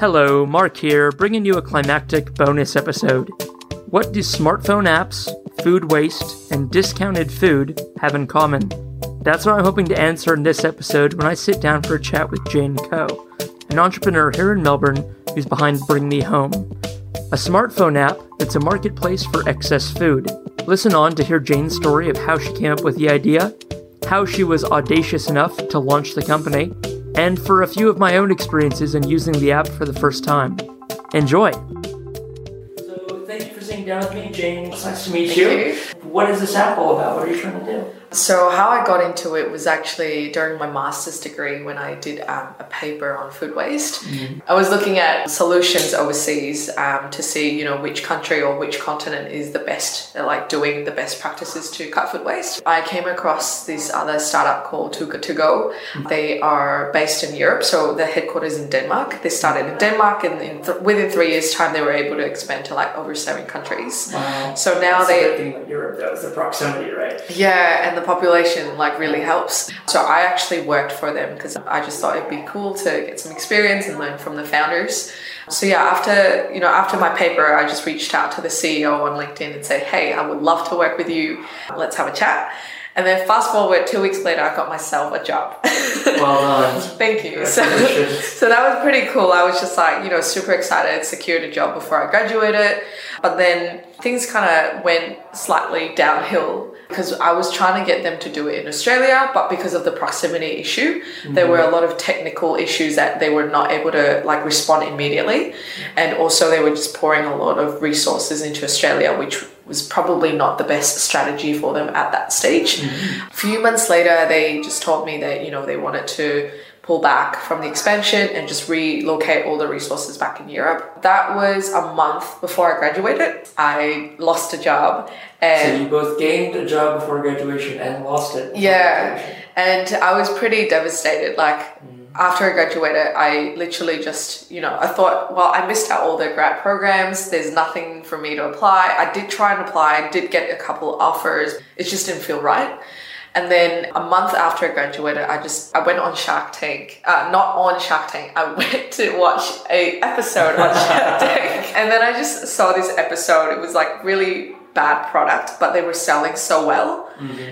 Hello, Mark here, bringing you a climactic bonus episode. What do smartphone apps, food waste, and discounted food have in common? That's what I'm hoping to answer in this episode when I sit down for a chat with Jane Kou, an entrepreneur here in Melbourne who's behind Bring Me Home, a smartphone app that's a marketplace for excess food. Listen on to hear Jane's story of how she came up with the idea, how she was audacious enough to launch the company, and for a few of my own experiences in using the app for the first time. Enjoy! So, thank you for sitting down with me, Jane. Nice to meet you. you. What is this app all about? What are you trying to do? So, how I got into it was actually during my master's degree when I did um, a paper on food waste. I was looking at solutions overseas um, to see, you know, which country or which continent is the best at like doing the best practices to cut food waste. I came across this other startup called Too Good To Go. They are based in Europe, so the headquarters in Denmark. They started in Denmark, and in th- within three years' time, they were able to expand to like over seven countries. Wow. So now That's they the thing Europe, though, is the proximity, right? Yeah, and the population like really mm. helps. So I actually worked for them because I just thought it'd be cool to get some experience and learn from the founders. So yeah, after you know after my paper, I just reached out to the CEO on LinkedIn and said, "Hey, I would love to work with you. Let's have a chat." And then fast forward two weeks later, I got myself a job. Well done. Thank you. So, so that was pretty cool. I was just like, you know, super excited, secured a job before I graduated. But then things kind of went slightly downhill because I was trying to get them to do it in Australia, but because of the proximity issue, there were a mm-hmm. lot of technical issues that they were not able to like respond immediately. And also they were just pouring a lot of resources into Australia, which was probably not the best strategy for them at that stage. A few months later, they just told me that, you know, they wanted to pull back from the expansion and just relocate all the resources back in Europe. That was a month before I graduated. I lost a job So and you both gained a job before graduation and lost it. yeah, and I was pretty devastated. Like mm. After I graduated, I literally just, you know, I thought, well, I missed out all the grad programs. There's nothing for me to apply. I did try and apply. I did get a couple offers. It just didn't feel right. And then a month after I graduated, I just I went on Shark Tank. Uh, not on Shark Tank. I went to watch a episode on Shark Tank, and then I just saw this episode. It was like really bad product, but they were selling so well.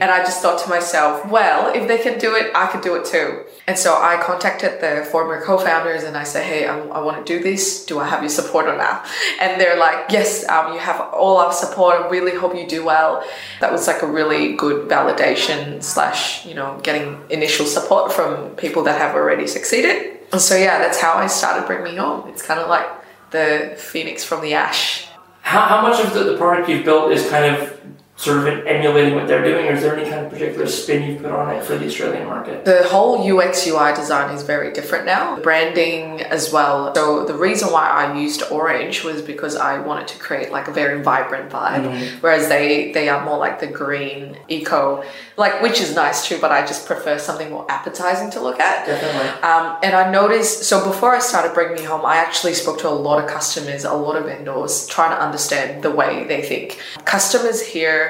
And I just thought to myself, well, if they can do it, I can do it too. And so I contacted the former co-founders and I said, hey, I, I want to do this. Do I have your support or not? And they're like, yes, um, you have all our support. I really hope you do well. That was like a really good validation slash, you know, getting initial support from people that have already succeeded. And so yeah, that's how I started Bring Me Home. It's kind of like the phoenix from the ash. How, how much of the, the product you've built is kind of sort of emulating what they're doing, or is there any kind of particular spin you've put on it for the Australian market? The whole UX UI design is very different now. Branding as well. So the reason why I used orange was because I wanted to create like a very vibrant vibe, whereas they they are more like the green eco, like which is nice too, but I just prefer something more appetizing to look at. Definitely. Um, and I noticed, so before I started Bring Me Home, I actually spoke to a lot of customers, a lot of vendors, trying to understand the way they think. Customers here,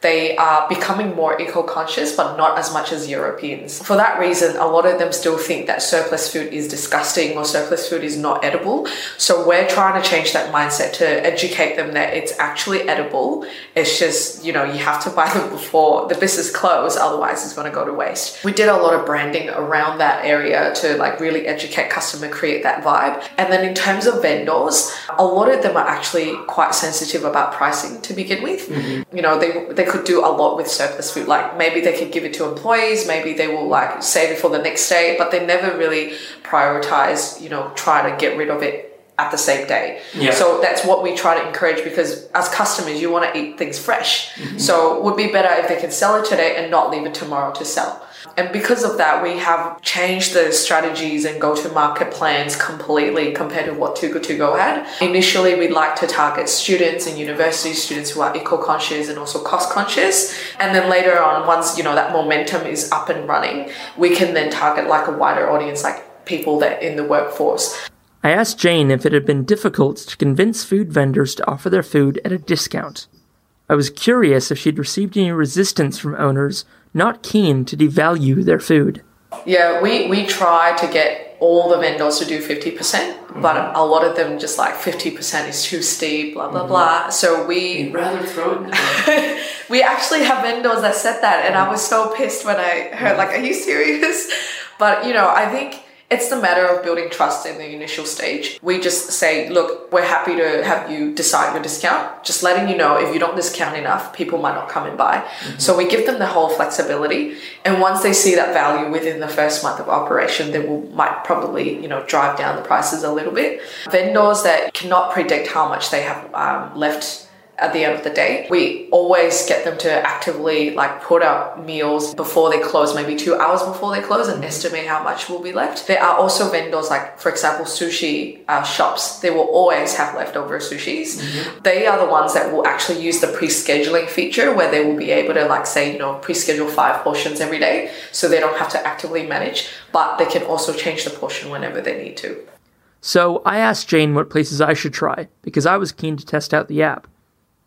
they are becoming more eco-conscious, but not as much as Europeans. For that reason, a lot of them still think that surplus food is disgusting or surplus food is not edible. So we're trying to change that mindset to educate them that it's actually edible. It's just, you know, you have to buy them before the business close, otherwise it's going to go to waste. We did a lot of branding around that area to like really educate customer, create that vibe. And then in terms of vendors, a lot of them are actually quite sensitive about pricing to begin with. Mm-hmm. You know, they they could do a lot with surplus food. Like maybe they could give it to employees, maybe they will like save it for the next day, but they never really prioritize, you know, try to get rid of it at the same day. Yeah. So that's what we try to encourage because as customers, you want to eat things fresh. Mm-hmm. So it would be better if they can sell it today and not leave it tomorrow to sell. And because of that, we have changed the strategies and go to market plans completely compared to what Too Good To Go had. Initially, we'd like to target students and university students who are eco conscious and also cost conscious. And then later on, once you know that momentum is up and running, we can then target like a wider audience, like people that in the workforce. I asked Jane if it had been difficult to convince food vendors to offer their food at a discount. I was curious if she'd received any resistance from owners not keen to devalue their food. Yeah, we, we try to get all the vendors to do 50%, percent mm-hmm. but a lot of them just like 50% is too steep, blah, blah, blah. Mm-hmm. So we, You'd rather throw it we actually have vendors that said that, and I was so pissed when I heard, mm-hmm. like, are you serious? But, you know, I think it's the matter of building trust in the initial stage. We just say, look, we're happy to have you decide your discount. Just letting you know if you don't discount enough, people might not come and buy. So we give them the whole flexibility. And once they see that value within the first month of operation, they will might probably, you know, drive down the prices a little bit. Vendors that cannot predict how much they have um, left at the end of the day. We always get them to actively like put up meals before they close, maybe two hours before they close, and estimate how much will be left. There are also vendors like, for example, sushi uh, shops. They will always have leftover sushis. They are the ones that will actually use the pre-scheduling feature where they will be able to like say, you know, pre-schedule five portions every day, so they don't have to actively manage, but they can also change the portion whenever they need to. So I asked Jane what places I should try because I was keen to test out the app.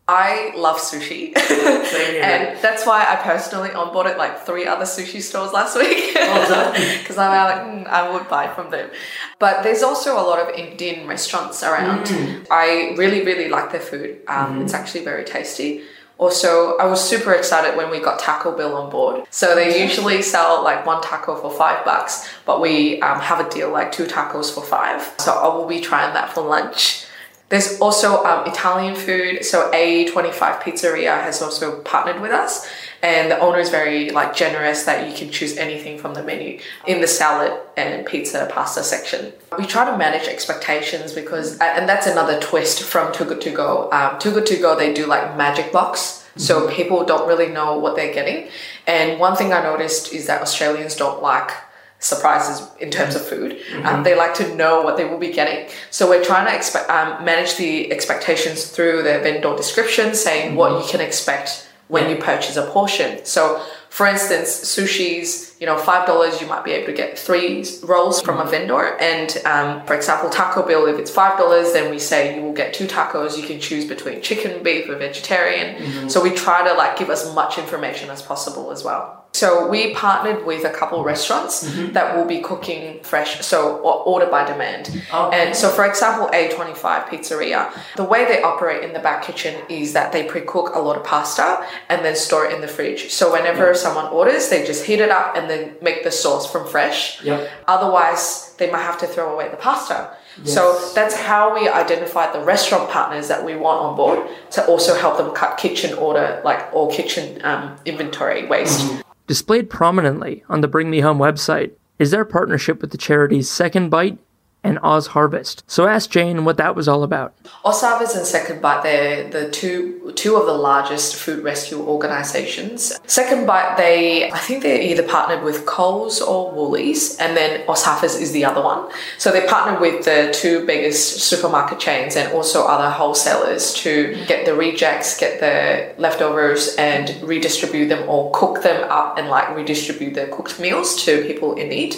I love sushi. and that's why I personally onboarded like three other sushi stores last week. Because I'm like, mm, I would buy from them. But there's also a lot of Indian restaurants around. I really, really like their food. Um, It's actually very tasty. Also, I was super excited when we got Taco Bell on board. So they usually sell like one taco for five bucks, but we um, have a deal like two tacos for five. So I will be trying that for lunch. There's also um, Italian food. So A25 Pizzeria has also partnered with us, and the owner is very like generous that you can choose anything from the menu in the salad and pizza pasta section. We try to manage expectations because, and that's another twist from Too Good To Go. Um, Too Good To Go they do like magic box, so people don't really know what they're getting. And one thing I noticed is that Australians don't like surprises in terms of food. Um, they like to know what they will be getting. So we're trying to expe- um, manage the expectations through the vendor description, saying what you can expect when you purchase a portion. So, for instance, sushi's, you know, five dollars, you might be able to get three rolls from a vendor. And um, for example, Taco Bill, if it's five dollars, then we say you will get two tacos. You can choose between chicken, beef, or vegetarian. So we try to like give as much information as possible as well. So we partnered with a couple restaurants that will be cooking fresh, so or order by demand. Okay. And so, for example, A25 Pizzeria, the way they operate in the back kitchen is that they pre-cook a lot of pasta and then store it in the fridge. So whenever someone orders, they just heat it up and then make the sauce from fresh. Yep. Otherwise, they might have to throw away the pasta. Yes. So that's how we identified the restaurant partners that we want on board to also help them cut kitchen order, like or kitchen um, inventory waste. Displayed prominently on the Bring Me Home website. Is their partnership with the charities Second Bite and Oz Harvest. So I asked Jane what that was all about. Oz Harvest and Second Bite, they're the two two of the largest food rescue organizations. Second Bite, they I think they're either partnered with Coles or Woolies, and then Oz Harvest is the other one. So they partnered with the two biggest supermarket chains and also other wholesalers to get the rejects, get the leftovers, and redistribute them or cook them up and like redistribute the cooked meals to people in need.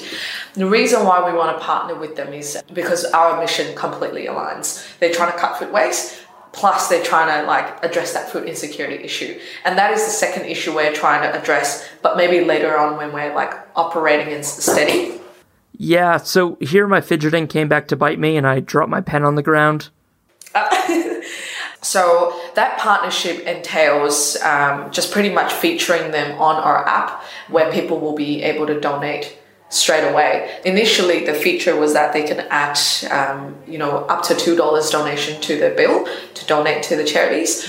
The reason why we want to partner with them is because our mission completely aligns. They're trying to cut food waste, plus they're trying to like address that food insecurity issue. And that is the second issue we're trying to address, but maybe later on when we're like operating and steady. Yeah, so here my fidgeting came back to bite me and I dropped my pen on the ground. So that partnership entails um, just pretty much featuring them on our app where people will be able to donate straight away. Initially, the feature was that they can add, um, you know, up to two dollars donation to their bill to donate to the charities.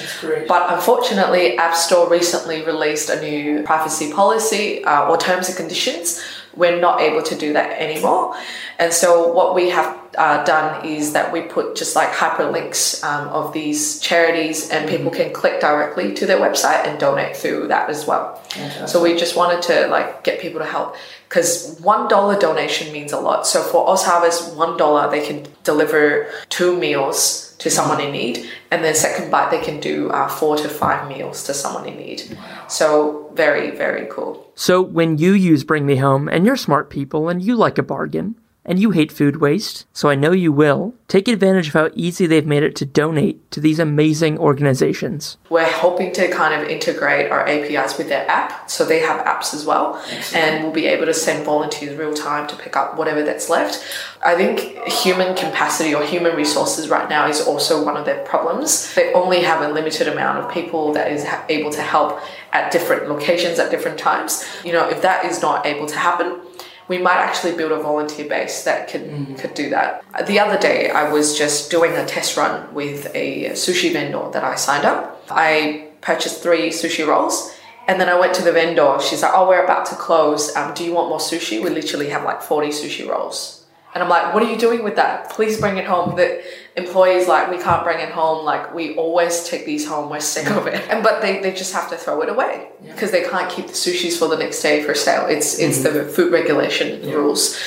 But unfortunately, App Store recently released a new privacy policy uh, or terms and conditions. We're not able to do that anymore. And so, what we have uh, done is that we put just like hyperlinks um, of these charities, and people can click directly to their website and donate through that as well. So, we just wanted to like get people to help because one dollar donation means a lot. So, for Oz Harvest, one dollar they can deliver two meals to someone in need, and then second bite they can do uh, four to five meals to someone in need. So very very cool. So when you use Bring Me Home and you're smart people and you like a bargain and you hate food waste, so I know you will, take advantage of how easy they've made it to donate to these amazing organizations. We're hoping to kind of integrate our APIs with their app, so they have apps as well, and we'll be able to send volunteers real time to pick up whatever that's left. I think human capacity or human resources right now is also one of their problems. They only have a limited amount of people that is able to help at different locations at different times. You know, if that is not able to happen, we might actually build a volunteer base that could mm-hmm. could do that. The other day, I was just doing a test run with a sushi vendor that I signed up. I purchased three sushi rolls. And then I went to the vendor. She's like, "Oh, we're about to close. Um, do you want more sushi? We literally have like forty sushi rolls." And I'm like, what are you doing with that? Please bring it home. The employees like, we can't bring it home. Like we always take these home. We're sick of it. And but they, they just have to throw it away because yeah. they can't keep the sushis for the next day for sale. It's it's mm-hmm. the food regulation yeah. rules.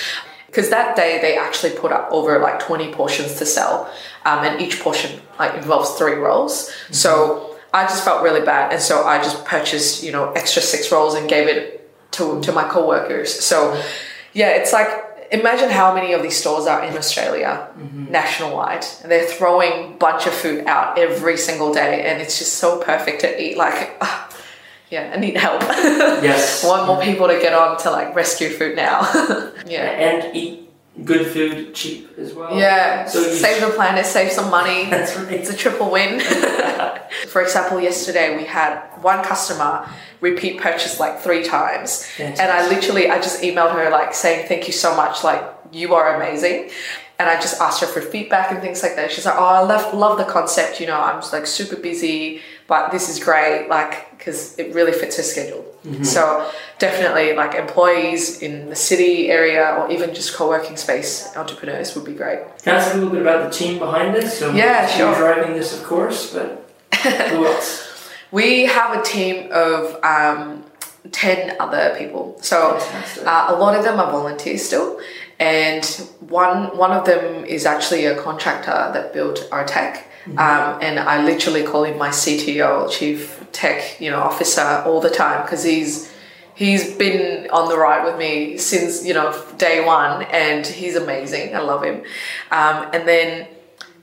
Because that day they actually put up over like 20 portions to sell, um, and each portion like involves three rolls. Mm-hmm. So I just felt really bad, and so I just purchased you know extra six rolls and gave it to to my coworkers. So yeah, it's like imagine how many of these stores are in Australia, mm-hmm. nationwide, and they're throwing bunch of food out every single day, and it's just so perfect to eat. Like, uh, yeah, I need help. Yes, want more people to get on to like rescue food now. yeah, and eat good food cheap as well. Yeah, so save the planet, save some money. That's right. It's a triple win. For example, yesterday we had one customer repeat purchase like three times, and I literally I just emailed her like saying thank you so much, like you are amazing. And I just asked her for feedback and things like that. She's like, "Oh, I love love the concept. You know, I'm just like super busy, but this is great. Like, because it really fits her schedule." Mm-hmm. So definitely like employees in the city area or even just co-working space entrepreneurs would be great. Can I ask a little bit about the team behind this? So yeah, sure. driving this, of course, but else? we have a team of um, 10 other people. So uh, a lot of them are volunteers still. And one one of them is actually a contractor that built our tech. Mm-hmm. Um, and I literally call him my CTO, chief tech, you know, officer all the time because he's he's been on the ride with me since you know day one, and he's amazing. I love him. Um, and then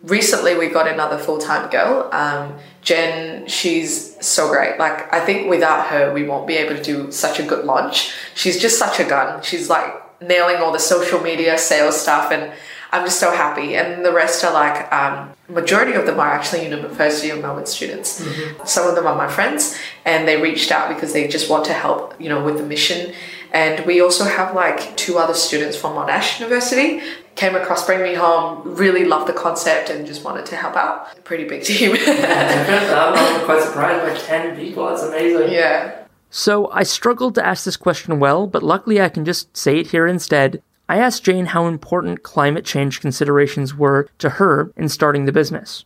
recently we got another full time girl, um, Jen. She's so great. Like I think without her, we won't be able to do such a good launch. She's just such a gun. She's like nailing all the social media sales stuff and I'm just so happy. And the rest are like, um, majority of them are actually University of Melbourne students. Mm-hmm. Some of them are my friends, and they reached out because they just want to help, you know, with the mission. And we also have like two other students from Monash University came across Bring Me Home, really loved the concept, and just wanted to help out. Pretty big team. I'm quite surprised by ten people. That's amazing. Yeah. So I struggled to ask this question well, but luckily I can just say it here instead. I asked Jane how important climate change considerations were to her in starting the business.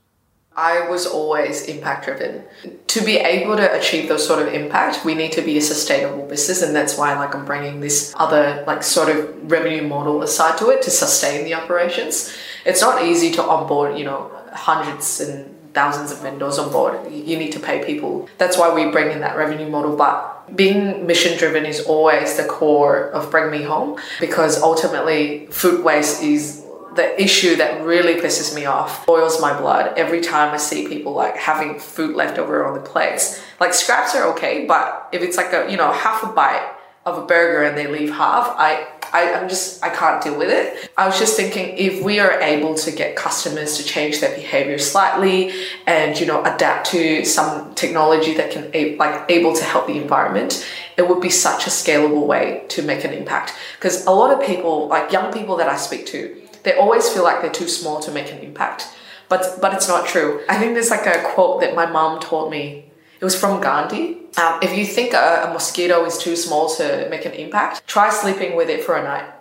I was always impact driven. To be able to achieve those sort of impact, we need to be a sustainable business, and that's why like I'm bringing this other like sort of revenue model aside to it to sustain the operations. It's not easy to onboard, you know, hundreds and thousands of vendors on board. You need to pay people. That's why we bring in that revenue model, but being mission driven is always the core of Bring Me Home because ultimately food waste is the issue that really pisses me off, boils my blood every time I see people like having food left over on the plates. Like scraps are okay, but if it's like a you know half a bite of a burger and they leave half, I I, I'm just, I can't deal with it. I was just thinking if we are able to get customers to change their behavior slightly and, you know, adapt to some technology that can, like, able to help the environment, it would be such a scalable way to make an impact. Because a lot of people, like young people that I speak to, they always feel like they're too small to make an impact. But, but it's not true. I think there's like a quote that my mom taught me it was from Gandhi. Um, if you think a, a mosquito is too small to make an impact, try sleeping with it for a night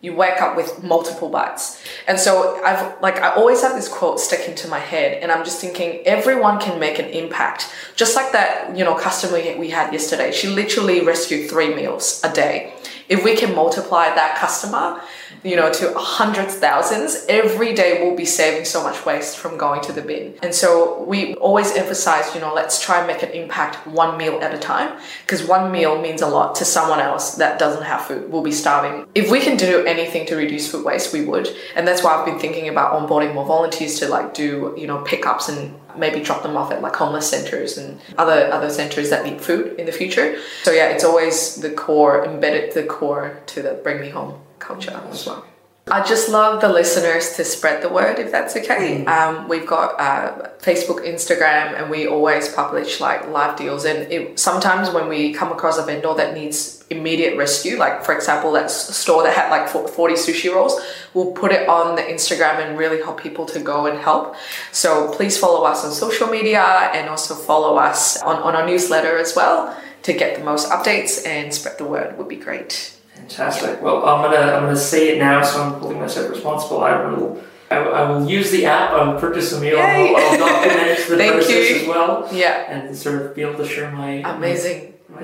you wake up with multiple bites. And so I've like I always have this quote sticking to my head and I'm just thinking everyone can make an impact. Just like that, you know, customer we had yesterday. She literally rescued 3 meals a day if we can multiply that customer you know, to hundreds, thousands, every day we'll be saving so much waste from going to the bin. And so we always emphasize, you know, let's try and make an impact one meal at a time because one meal means a lot to someone else that doesn't have food, will be starving. If we can do anything to reduce food waste, we would. And that's why I've been thinking about onboarding more volunteers to like do, you know, pickups and maybe drop them off at like homeless centers and other other centers that need food in the future. So yeah, it's always the core embedded the core to the bring me home culture as well. I just love the listeners to spread the word if that's okay. Mm. Um, we've got uh, Facebook, Instagram, and we always publish like live deals. And it, sometimes when we come across a vendor that needs immediate rescue, like for example, that store that had like 40 sushi rolls, we'll put it on the Instagram and really help people to go and help. So please follow us on social media and also follow us on, on our newsletter as well to get the most updates and spread the word would be great. Fantastic. Well, I'm gonna I'm gonna say it now, so I'm holding myself responsible. I will. I, I will use the app. I'll purchase a meal. I'll, I'll, document the Thank process you. as well. Yeah. And sort of be able to share my amazing my,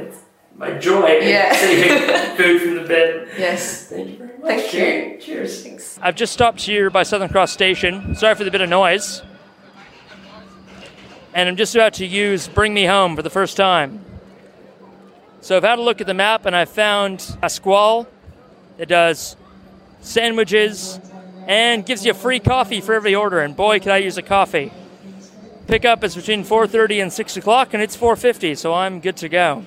my, my joy yeah. in saving food from the bin. Yes. Thank you very much. Thank you. Cheers. Thanks. I've just stopped here by Southern Cross Station. Sorry for the bit of noise. And I'm just about to use Bring Me Home for the first time. So I've had a look at the map and I found a squall that does sandwiches and gives you a free coffee for every order. And boy, could I use a coffee. Pickup is between 4:30 and 6 o'clock, and it's 4:50, so I'm good to go.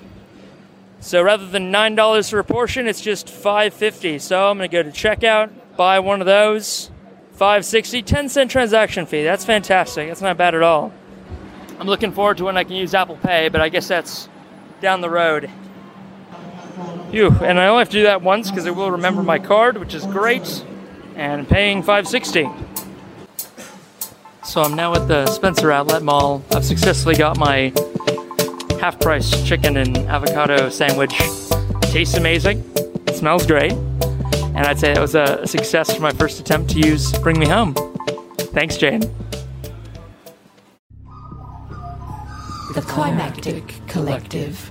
So rather than nine dollars for a portion, it's just 5.50. So I'm gonna go to checkout, buy one of those, 5.60, 10 cent transaction fee. That's fantastic. That's not bad at all. I'm looking forward to when I can use Apple Pay, but I guess that's down the road. You and I only have to do that once because it will remember my card, which is great. And paying 560. So I'm now at the Spencer Outlet Mall. I've successfully got my half price chicken and avocado sandwich. Tastes amazing. It smells great. And I'd say it was a success for my first attempt to use Bring Me Home. Thanks, Jane. The Climactic Collective.